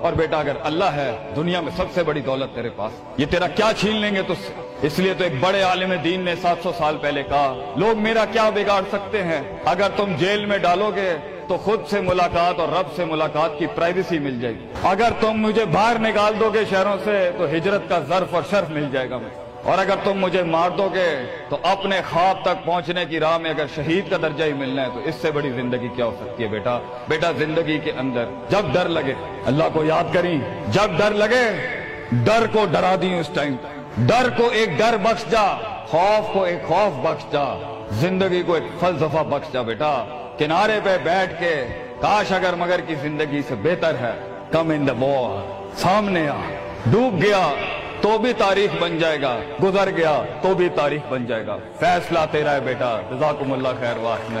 اور بیٹا، اگر اللہ ہے، دنیا میں سب سے بڑی دولت تیرے پاس۔ یہ تیرا کیا چھین لیں گے تجھ سے اس لیے تو ایک بڑے عالم دین نے سات سو سال پہلے کہا، لوگ میرا کیا بگاڑ سکتے ہیں؟ اگر تم جیل میں ڈالو گے تو خود سے ملاقات اور رب سے ملاقات کی پرائیویسی مل جائے گی۔ اگر تم مجھے باہر نکال دو گے شہروں سے تو ہجرت کا ظرف اور شرف مل جائے گا مجھے۔ اور اگر تم مجھے مار دو گے تو اپنے خواب تک پہنچنے کی راہ میں اگر شہید کا درجہ ہی ملنا ہے تو اس سے بڑی زندگی کیا ہو سکتی ہے بیٹا؟ بیٹا، زندگی کے اندر جب ڈر لگے، اللہ کو یاد کریں، جب ڈر لگے، ڈر کو ڈرا دی اس ٹائم۔ ڈر کو ایک ڈر بخش جا، خوف کو ایک خوف بخش جا، زندگی کو ایک فلسفہ بخش جا بیٹا۔ کنارے پہ بیٹھ کے، کاش اگر مگر کی زندگی سے بہتر ہے۔ کم ان دا وار، سامنے آ، ڈوب گیا۔ تو بھی تاریخ بن جائے گا۔ گزر گیا تو بھی تاریخ بن جائے گا۔ فیصلہ تیرا ہے بیٹا۔ جزاکم اللہ خیر واحد